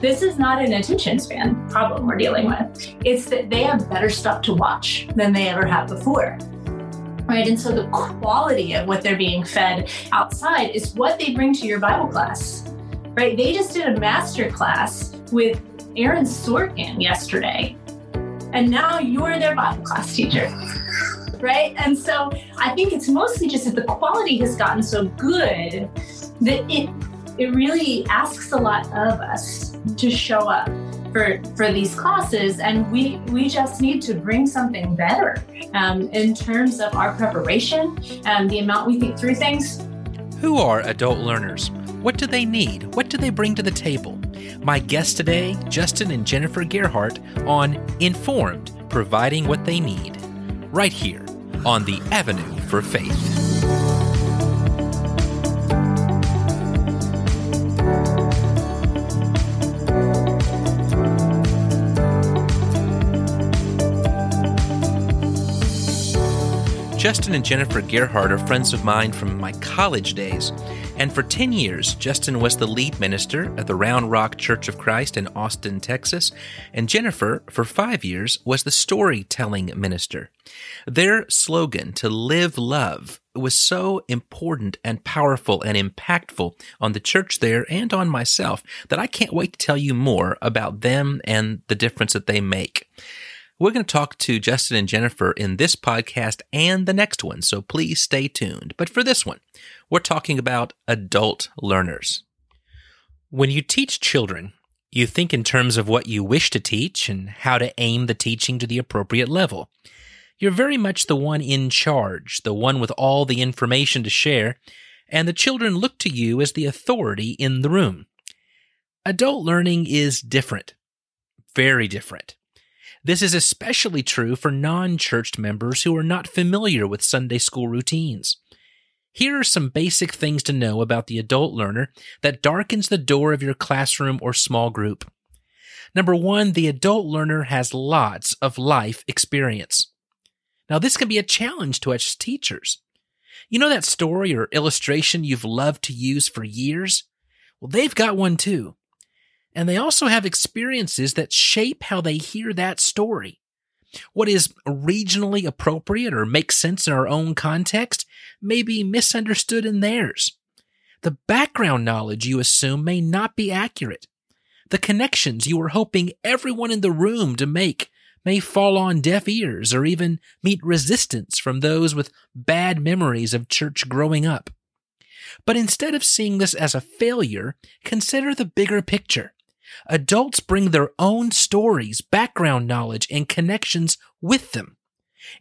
this is not an attention span problem we're dealing with. It's that they have better stuff to watch than they ever have before. Right. And so the quality of what they're being fed outside is what they bring to your Bible class. Right. They just did a master class with Aaron Sorkin yesterday. And now you're their Bible class teacher. Right. And so I think it's mostly just that the quality has gotten so good that it it really asks a lot of us to show up for for these classes and we we just need to bring something better um, in terms of our preparation and the amount we think through things. Who are adult learners? What do they need? What do they bring to the table? My guests today justin and jennifer gerhardt on informed providing what they need right here on the avenue for faith Justin and Jennifer Gerhardt are friends of mine from my college days, and for 10 years, Justin was the lead minister at the Round Rock Church of Christ in Austin, Texas, and Jennifer, for five years, was the storytelling minister. Their slogan, to live love, was so important and powerful and impactful on the church there and on myself that I can't wait to tell you more about them and the difference that they make. We're going to talk to Justin and Jennifer in this podcast and the next one, so please stay tuned. But for this one, we're talking about adult learners. When you teach children, you think in terms of what you wish to teach and how to aim the teaching to the appropriate level. You're very much the one in charge, the one with all the information to share, and the children look to you as the authority in the room. Adult learning is different. Very different. This is especially true for non churched members who are not familiar with Sunday school routines. Here are some basic things to know about the adult learner that darkens the door of your classroom or small group. Number one, the adult learner has lots of life experience. Now, this can be a challenge to us teachers. You know that story or illustration you've loved to use for years? Well, they've got one too and they also have experiences that shape how they hear that story. What is regionally appropriate or makes sense in our own context may be misunderstood in theirs. The background knowledge you assume may not be accurate. The connections you were hoping everyone in the room to make may fall on deaf ears or even meet resistance from those with bad memories of church growing up. But instead of seeing this as a failure, consider the bigger picture. Adults bring their own stories, background knowledge, and connections with them.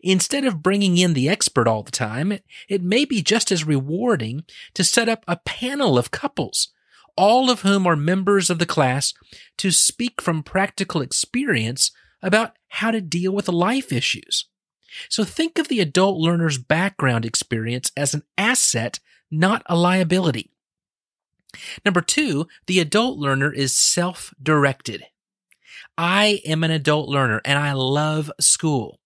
Instead of bringing in the expert all the time, it, may be just as rewarding to set up a panel of couples, all of whom are members of the class, to speak from practical experience about how to deal with life issues. So think of the adult learner's background experience as an asset, not a liability. Number two, the adult learner is self directed. I am an adult learner and I love school.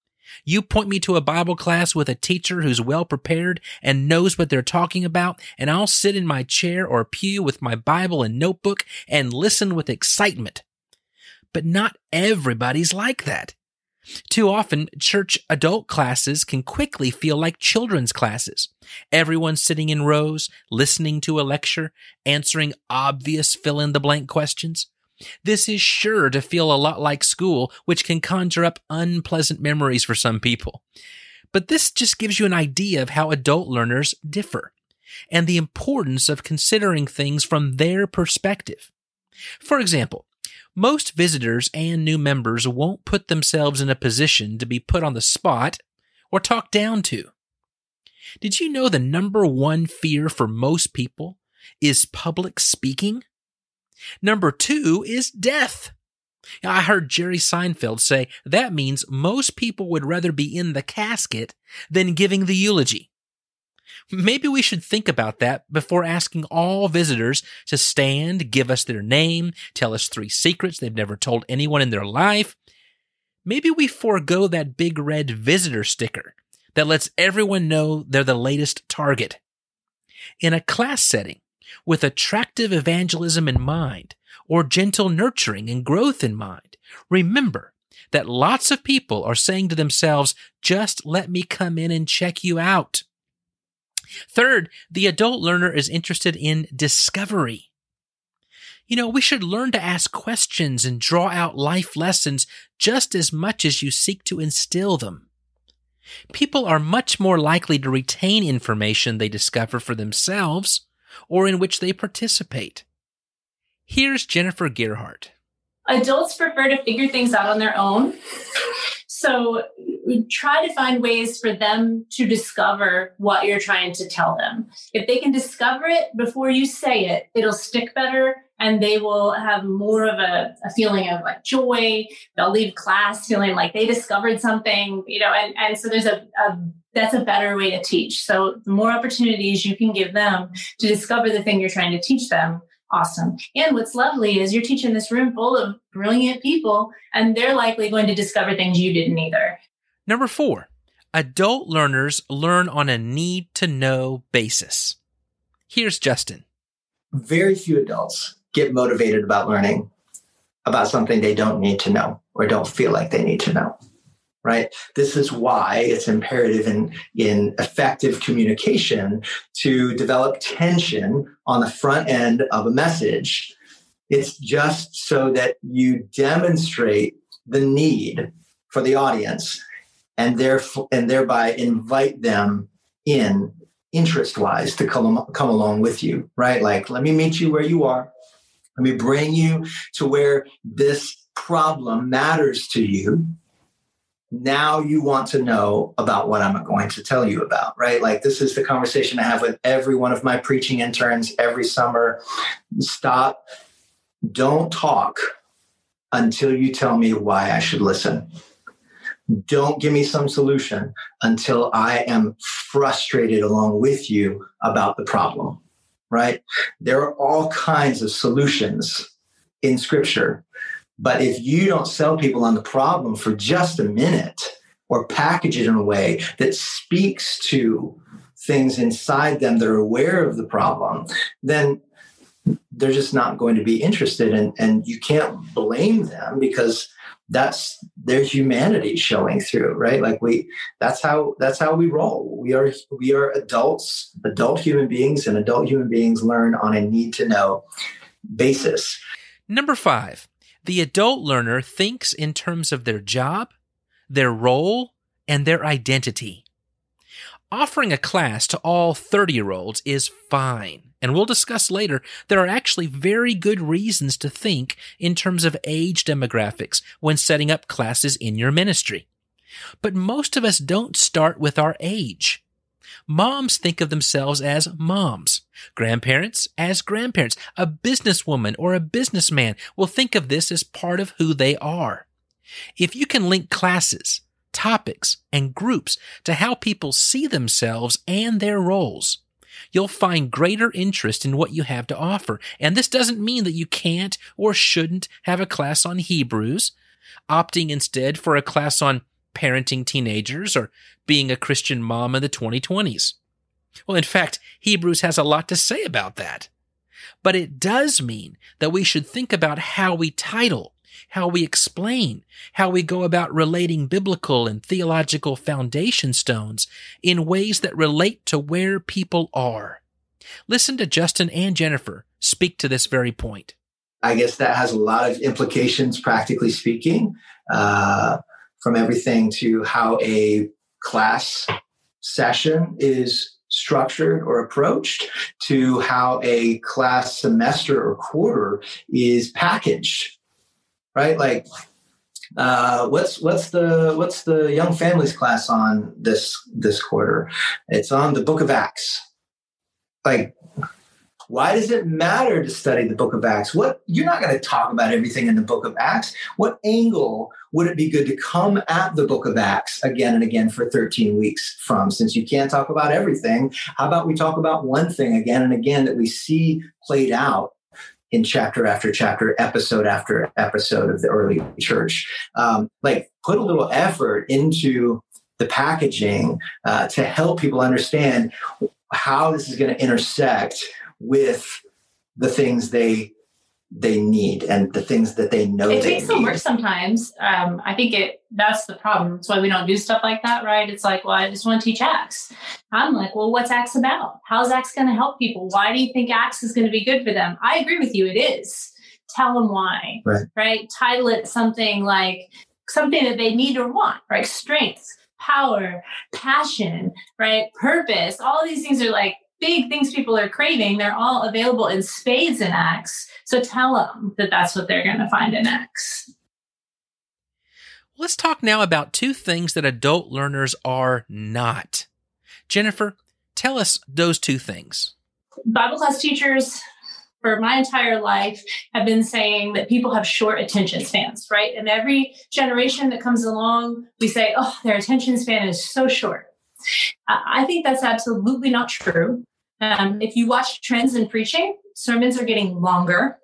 You point me to a Bible class with a teacher who's well prepared and knows what they're talking about, and I'll sit in my chair or pew with my Bible and notebook and listen with excitement. But not everybody's like that. Too often, church adult classes can quickly feel like children's classes. Everyone sitting in rows, listening to a lecture, answering obvious fill in the blank questions. This is sure to feel a lot like school, which can conjure up unpleasant memories for some people. But this just gives you an idea of how adult learners differ and the importance of considering things from their perspective. For example, most visitors and new members won't put themselves in a position to be put on the spot or talked down to. Did you know the number one fear for most people is public speaking? Number two is death. I heard Jerry Seinfeld say that means most people would rather be in the casket than giving the eulogy. Maybe we should think about that before asking all visitors to stand, give us their name, tell us three secrets they've never told anyone in their life. Maybe we forego that big red visitor sticker that lets everyone know they're the latest target. In a class setting, with attractive evangelism in mind, or gentle nurturing and growth in mind. Remember that lots of people are saying to themselves, just let me come in and check you out. Third, the adult learner is interested in discovery. You know, we should learn to ask questions and draw out life lessons just as much as you seek to instill them. People are much more likely to retain information they discover for themselves or in which they participate. Here's Jennifer Gerhardt. Adults prefer to figure things out on their own. So try to find ways for them to discover what you're trying to tell them. If they can discover it before you say it, it'll stick better and they will have more of a, a, feeling of like joy. They'll leave class feeling like they discovered something, you know, and, and so there's a, a that's a better way to teach. So the more opportunities you can give them to discover the thing you're trying to teach them, awesome. And what's lovely is you're teaching this room full of brilliant people, and they're likely going to discover things you didn't either. Number four, adult learners learn on a need to know basis. Here's Justin. Very few adults get motivated about learning about something they don't need to know or don't feel like they need to know right this is why it's imperative in in effective communication to develop tension on the front end of a message it's just so that you demonstrate the need for the audience and therefore and thereby invite them in interest wise to come come along with you right like let me meet you where you are let me bring you to where this problem matters to you. Now you want to know about what I'm going to tell you about, right? Like, this is the conversation I have with every one of my preaching interns every summer. Stop. Don't talk until you tell me why I should listen. Don't give me some solution until I am frustrated along with you about the problem right? There are all kinds of solutions in scripture. But if you don't sell people on the problem for just a minute or package it in a way that speaks to things inside them that are aware of the problem, then they're just not going to be interested. And, and you can't blame them because that's their humanity showing through right? Like we that's how that's how we roll. We are we are adults adult human beings and adult human beings learn on a need to know basis. Number 5 the adult learner thinks in terms of their job their role and their identity. Offering a class to all 30 year olds is fine and we'll discuss later, there are actually very good reasons to think in terms of age demographics when setting up classes in your ministry. But most of us don't start with our age. Moms think of themselves as moms. Grandparents as grandparents. A businesswoman or a businessman will think of this as part of who they are. If you can link classes, topics, and groups to how people see themselves and their roles, you'll find greater interest in what you have to offer. And this doesn't mean that you can't or shouldn't have a class on Hebrews, opting instead for a class on parenting teenagers or being a Christian mom in the 2020s. Well, in fact, Hebrews has a lot to say about that. But it does mean that we should think about how we title how we explain, how we go about relating biblical and theological foundation stones in ways that relate to where people are. Listen to Justin and Jennifer speak to this very point. I guess that has a lot of implications, practically speaking, uh, from everything to how a class session is structured or approached to how a class semester or quarter is packaged right? Like, uh, what's what's the what's the young families class on this this quarter? It's on the Book of Acts. Like, why does it matter to study the Book of Acts? What you're not going to talk about everything in the Book of Acts. What angle would it be good to come at the Book of Acts again and again for 13 weeks from? Since you can't talk about everything, how about we talk about one thing again and again that we see played out in chapter after chapter, episode after episode of the early church. Um, like put a little effort into the packaging uh, to help people understand how this is going to intersect with the things they they need and the things that they know it they takes some work sometimes. Um, i think it that's the problem. That's why we don't do stuff like that right? It's like well i just want to teach acts i'm like well what's acts about? How's acts going to help people? Why do you think acts is going to be good for them? I agree with you it is. Tell them why Right. right? Title it something like something that they need or want right? Strength power passion right? Purpose all these things are like big things people are craving they're all available in spades in acts so tell them that that's what they're going to find in Acts. Let's talk now about two things that adult learners are not. Jennifer, tell us those two things. bible class teachers for my entire life have been saying that people have short attention spans right and every generation that comes along we say oh their attention span is so short I think that's absolutely not true um, if you watch trends in preaching sermons are getting longer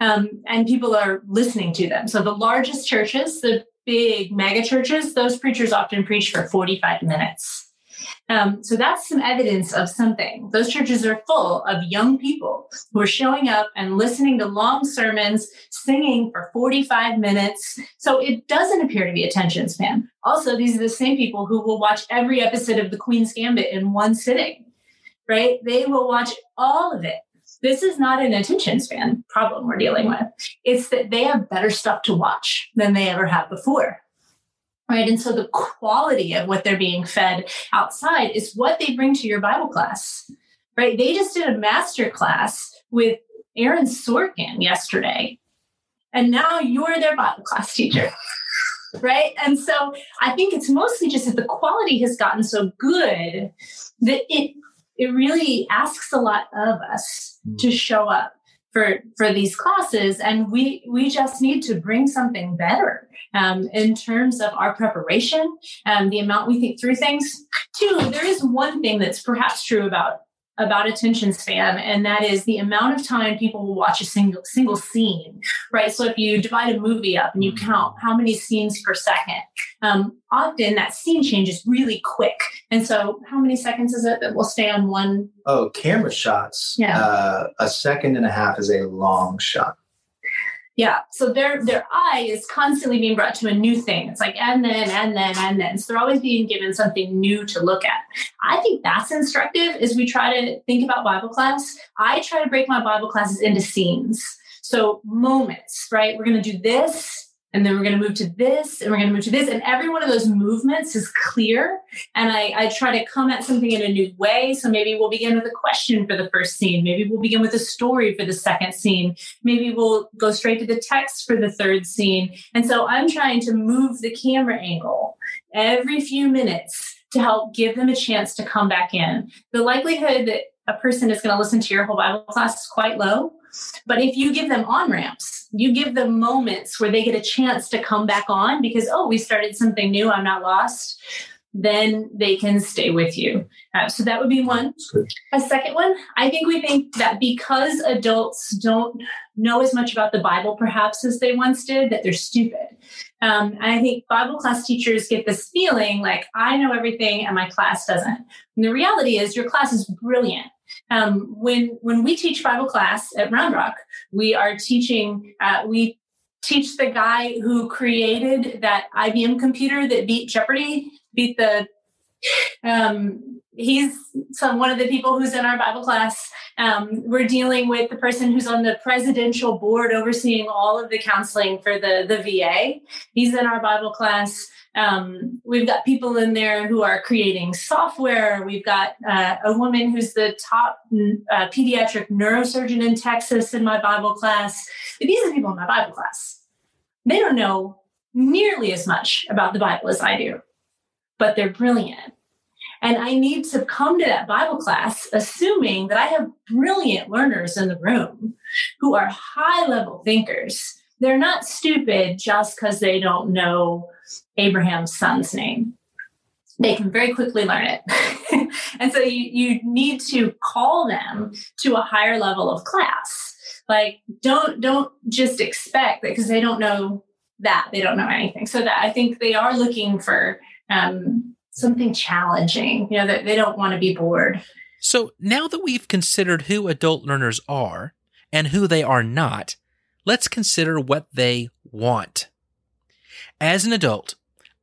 um, and people are listening to them so the largest churches the big mega churches those preachers often preach for 45 minutes um, so that's some evidence of something. Those churches are full of young people who are showing up and listening to long sermons, singing for 45 minutes. So it doesn't appear to be attention span. Also, these are the same people who will watch every episode of The Queen's Gambit in one sitting, right? They will watch all of it. This is not an attention span problem we're dealing with. It's that they have better stuff to watch than they ever have before right? And so the quality of what they're being fed outside is what they bring to your Bible class, right? They just did a master class with Aaron Sorkin yesterday, and now you're their Bible class teacher. Right. And so I think it's mostly just that the quality has gotten so good that it it really asks a lot of us to show up for for these classes. And we we just need to bring something better um, in terms of our preparation and the amount we think through things. Two there is one thing that's perhaps true about about attention span and that is the amount of time people will watch a single single scene right so if you divide a movie up and you count how many scenes per second um, often that scene changes really quick and so how many seconds is it that will stay on one Oh, camera shots. Yeah. Uh, a second and a half is a long shot. Yeah. So their their eye is constantly being brought to a new thing. It's like and then and then and then. So they're always being given something new to look at. I think that's instructive as we try to think about Bible class. I try to break my Bible classes into scenes. So moments, right? We're gonna do this, and then we're gonna move to this, and we're gonna move to this. And every one of those movements is clear. And I, I try to come at something in a new way. So maybe we'll begin with a question for the first scene. Maybe we'll begin with a story for the second scene maybe we'll go straight to the text for the third scene. And so I'm trying to move the camera angle every few minutes to help give them a chance to come back in. The likelihood that a person is going to listen to your whole Bible class is quite low. But if you give them on ramps, you give them moments where they get a chance to come back on because, oh, we started something new, I'm not lost, then they can stay with you. Uh, so that would be one. A second one, I think we think that because adults don't know as much about the Bible perhaps as they once did, that they're stupid. Um, and I think Bible class teachers get this feeling like, I know everything and my class doesn't. And the reality is, your class is brilliant. Um, when when we teach Bible class at Round Rock, we are teaching. Uh, we teach the guy who created that IBM computer that beat Jeopardy, beat the. Um, he's some one of the people who's in our Bible class. Um, we're dealing with the person who's on the presidential board overseeing all of the counseling for the the VA. He's in our Bible class. Um, we've got people in there who are creating software. We've got uh, a woman who's the top uh, pediatric neurosurgeon in Texas in my Bible class. These are people in my Bible class. They don't know nearly as much about the Bible as I do, but they're brilliant. And I need to come to that Bible class assuming that I have brilliant learners in the room who are high level thinkers. They're not stupid just because they don't know Abraham's son's name. They can very quickly learn it. and so you, you need to call them to a higher level of class. Like don't don't just expect that because they don't know that they don't know anything. So that I think they are looking for um, something challenging. You know that they don't want to be bored. So now that we've considered who adult learners are and who they are not, let's consider what they want. As an adult,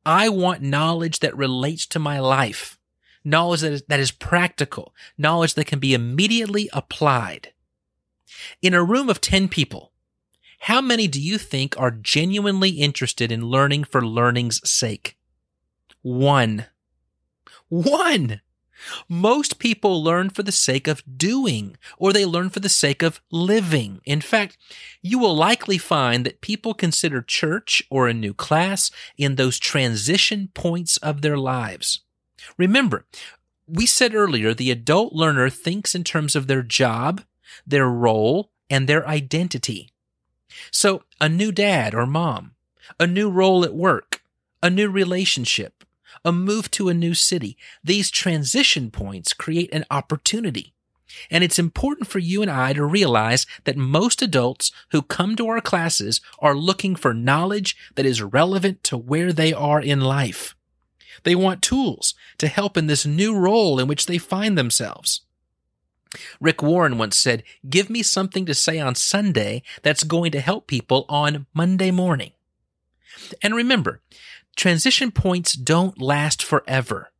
I want knowledge that relates to my life, knowledge that is, that is practical, knowledge that can be immediately applied. In a room of 10 people, how many do you think are genuinely interested in learning for learning's sake? One. One! Most people learn for the sake of doing, or they learn for the sake of living. In fact, you will likely find that people consider church or a new class in those transition points of their lives. Remember, we said earlier the adult learner thinks in terms of their job, their role, and their identity. So, a new dad or mom, a new role at work, a new relationship, a move to a new city. These transition points create an opportunity. And it's important for you and I to realize that most adults who come to our classes are looking for knowledge that is relevant to where they are in life. They want tools to help in this new role in which they find themselves. Rick Warren once said, Give me something to say on Sunday that's going to help people on Monday morning. And remember, transition points don't last forever.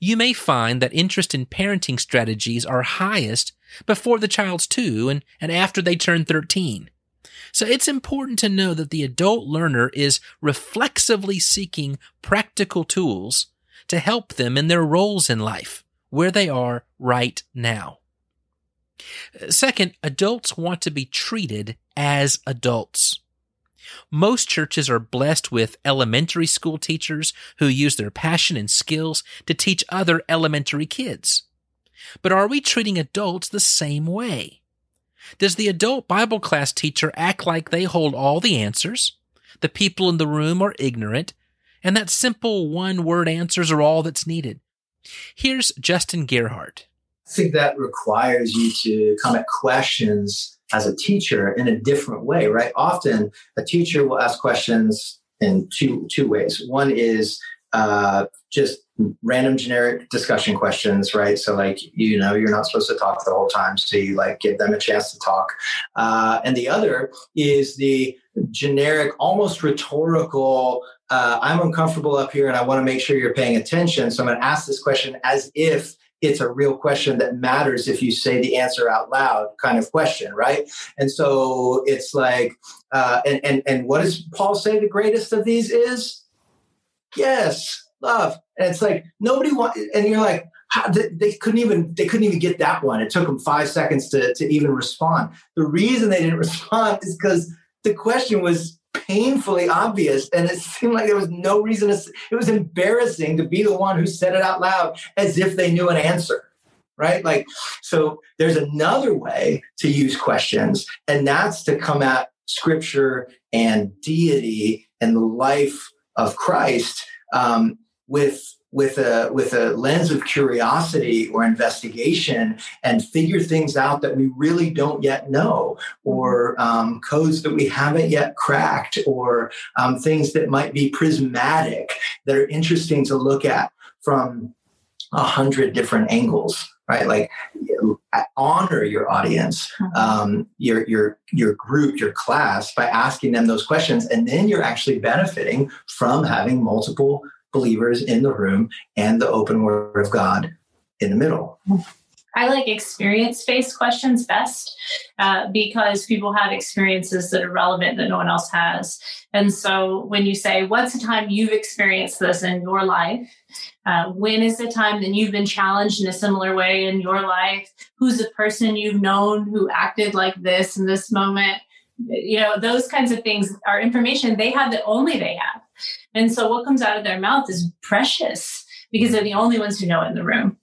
You may find that interest in parenting strategies are highest before the child's two and, and after they turn 13. So it's important to know that the adult learner is reflexively seeking practical tools to help them in their roles in life, where they are right now. Second, adults want to be treated as adults. Most churches are blessed with elementary school teachers who use their passion and skills to teach other elementary kids. But are we treating adults the same way? Does the adult Bible class teacher act like they hold all the answers? The people in the room are ignorant, and that simple one word answers are all that's needed. Here's Justin Gerhardt. I think that requires you to come at questions as a teacher in a different way, right? Often a teacher will ask questions in two two ways. One is uh, just random generic discussion questions, right? So like you know you're not supposed to talk the whole time, so you like give them a chance to talk. Uh, and the other is the generic, almost rhetorical. Uh, I'm uncomfortable up here, and I want to make sure you're paying attention. So I'm going to ask this question as if it's a real question that matters if you say the answer out loud kind of question right? And so it's like uh, and and and what does paul say the greatest of these is? Yes love. And it's like nobody want and you're like they, they couldn't even they couldn't even get that one. It took them five seconds to, to even respond. The reason they didn't respond is because the question was painfully obvious and it seemed like there was no reason to it was embarrassing to be the one who said it out loud as if they knew an answer right? Like so there's another way to use questions and that's to come at scripture and deity and the life of christ um, with with a with a lens of curiosity or investigation and figure things out that we really don't yet know or um, codes that we haven't yet cracked or um, things that might be prismatic that are interesting to look at from a hundred different angles right like honor your audience mm-hmm. um, your your your group your class by asking them those questions and then you're actually benefiting from having multiple believers in the room and the open word of God in the middle. I like experience based questions best uh, because people have experiences that are relevant that no one else has. And so when you say, What's the time you've experienced this in your life? Uh, when is the time that you've been challenged in a similar way in your life? Who's the person you've known who acted like this in this moment? You know, those kinds of things are information they have that only they have. And so what comes out of their mouth is precious because they're the only ones who know in the room.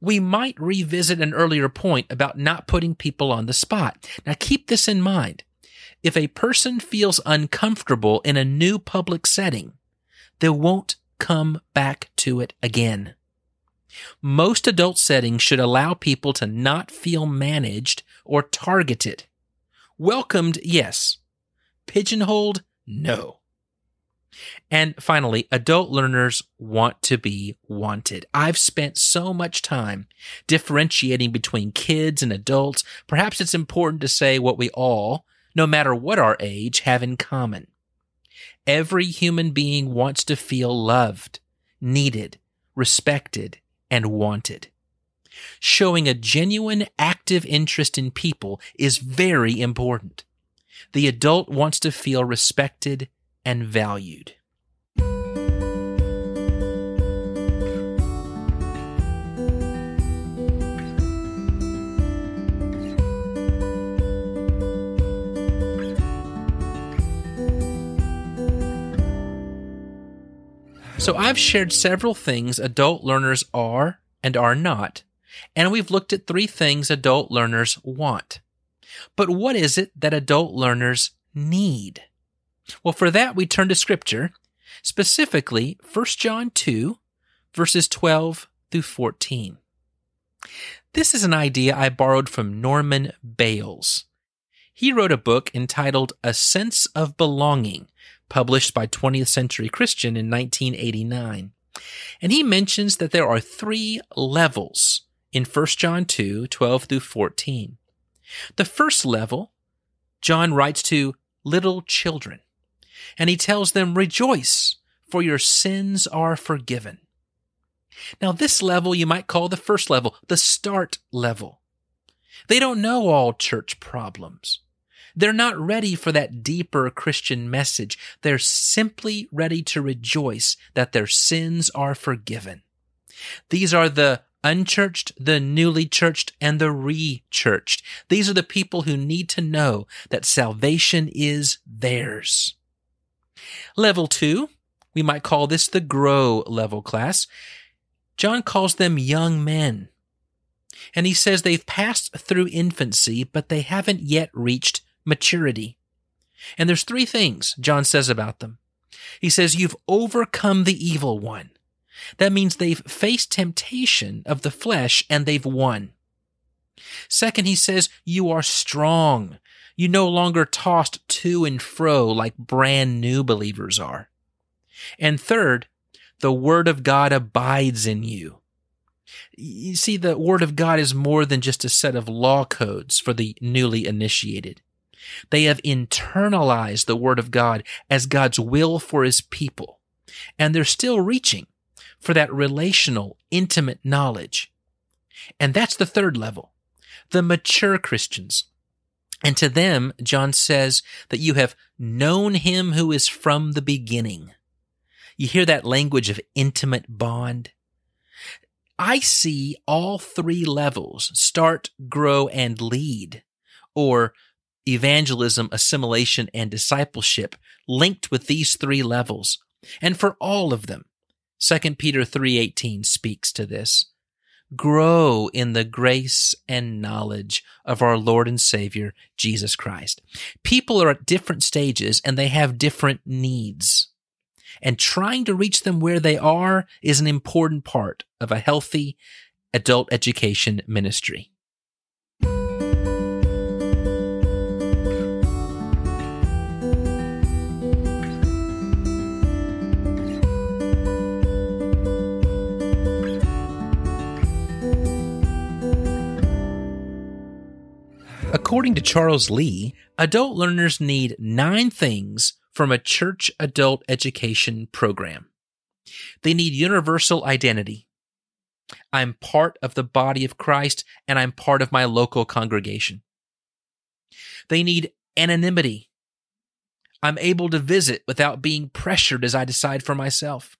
We might revisit an earlier point about not putting people on the spot. Now keep this in mind. If a person feels uncomfortable in a new public setting, they won't come back to it again. Most adult settings should allow people to not feel managed or targeted. Welcomed, yes. Pigeonholed, no. And finally, adult learners want to be wanted. I've spent so much time differentiating between kids and adults. Perhaps it's important to say what we all, no matter what our age, have in common. Every human being wants to feel loved, needed, respected, and wanted. Showing a genuine active interest in people is very important. The adult wants to feel respected and valued. So I've shared several things adult learners are and are not, and we've looked at three things adult learners want. But what is it that adult learners need? Well, for that, we turn to scripture, specifically 1 John 2, verses 12 through 14. This is an idea I borrowed from Norman Bales. He wrote a book entitled A Sense of Belonging published by 20th Century Christian in 1989. And he mentions that there are three levels in 1 John 2, 12 through 14. The first level, John writes to little children, and he tells them, Rejoice, for your sins are forgiven. Now, this level you might call the first level, the start level. They don't know all church problems. They're not ready for that deeper Christian message. They're simply ready to rejoice that their sins are forgiven. These are the unchurched, the newly churched, and the re-churched. These are the people who need to know that salvation is theirs. Level two, we might call this the grow level class. John calls them young men. And he says they've passed through infancy, but they haven't yet reached maturity. And there's three things John says about them. He says, You've overcome the evil one. That means they've faced temptation of the flesh and they've won. Second, he says, You are strong. You no longer tossed to and fro like brand new believers are. And third, the Word of God abides in you. You see, the Word of God is more than just a set of law codes for the newly initiated. They have internalized the Word of God as God's will for His people. And they're still reaching for that relational, intimate knowledge. And that's the third level, the mature Christians. And to them, John says that you have known Him who is from the beginning. You hear that language of intimate bond? I see all three levels start, grow, and lead, or evangelism, assimilation, and discipleship linked with these three levels. And for all of them, 2 Peter 3:18 speaks to this. Grow in the grace and knowledge of our Lord and Savior Jesus Christ. People are at different stages and they have different needs. And trying to reach them where they are is an important part of a healthy adult education ministry. According to Charles Lee, adult learners need nine things from a church adult education program. They need universal identity. I'm part of the body of Christ and I'm part of my local congregation. They need anonymity. I'm able to visit without being pressured as I decide for myself.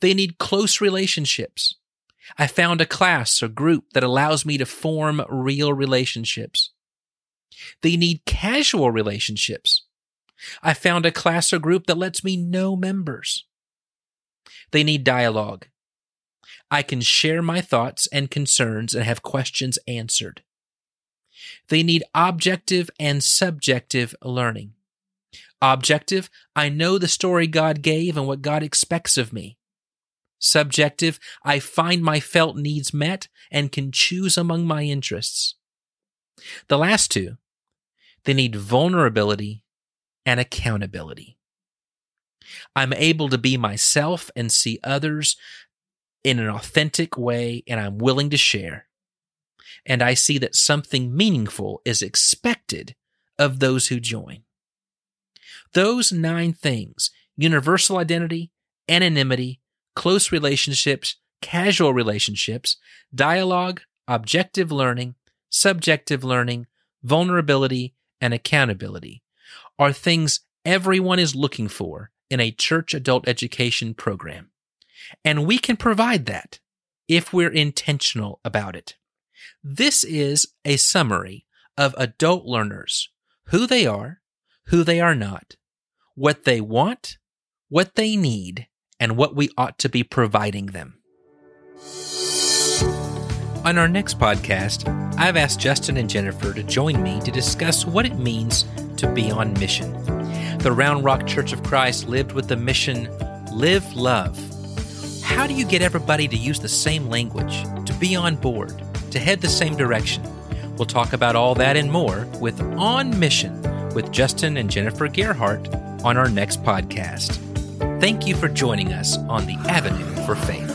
They need close relationships. I found a class or group that allows me to form real relationships. They need casual relationships. I found a class or group that lets me know members. They need dialogue. I can share my thoughts and concerns and have questions answered. They need objective and subjective learning. Objective, I know the story God gave and what God expects of me. Subjective, I find my felt needs met and can choose among my interests. The last two, they need vulnerability and accountability. I'm able to be myself and see others in an authentic way, and I'm willing to share. And I see that something meaningful is expected of those who join. Those nine things universal identity, anonymity, close relationships, casual relationships, dialogue, objective learning, subjective learning, vulnerability, and accountability are things everyone is looking for in a church adult education program. And we can provide that if we're intentional about it. This is a summary of adult learners, who they are, who they are not, what they want, what they need, and what we ought to be providing them. On our next podcast, I've asked Justin and Jennifer to join me to discuss what it means to be on mission. The Round Rock Church of Christ lived with the mission Live Love. How do you get everybody to use the same language, to be on board, to head the same direction? We'll talk about all that and more with On Mission with Justin and Jennifer Gerhardt on our next podcast. Thank you for joining us on the Avenue for Faith.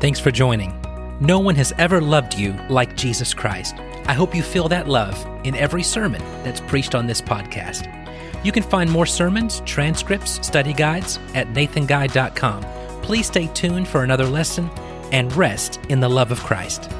Thanks for joining. No one has ever loved you like Jesus Christ. I hope you feel that love in every sermon that's preached on this podcast. You can find more sermons, transcripts, study guides at nathanguy.com. Please stay tuned for another lesson and rest in the love of Christ.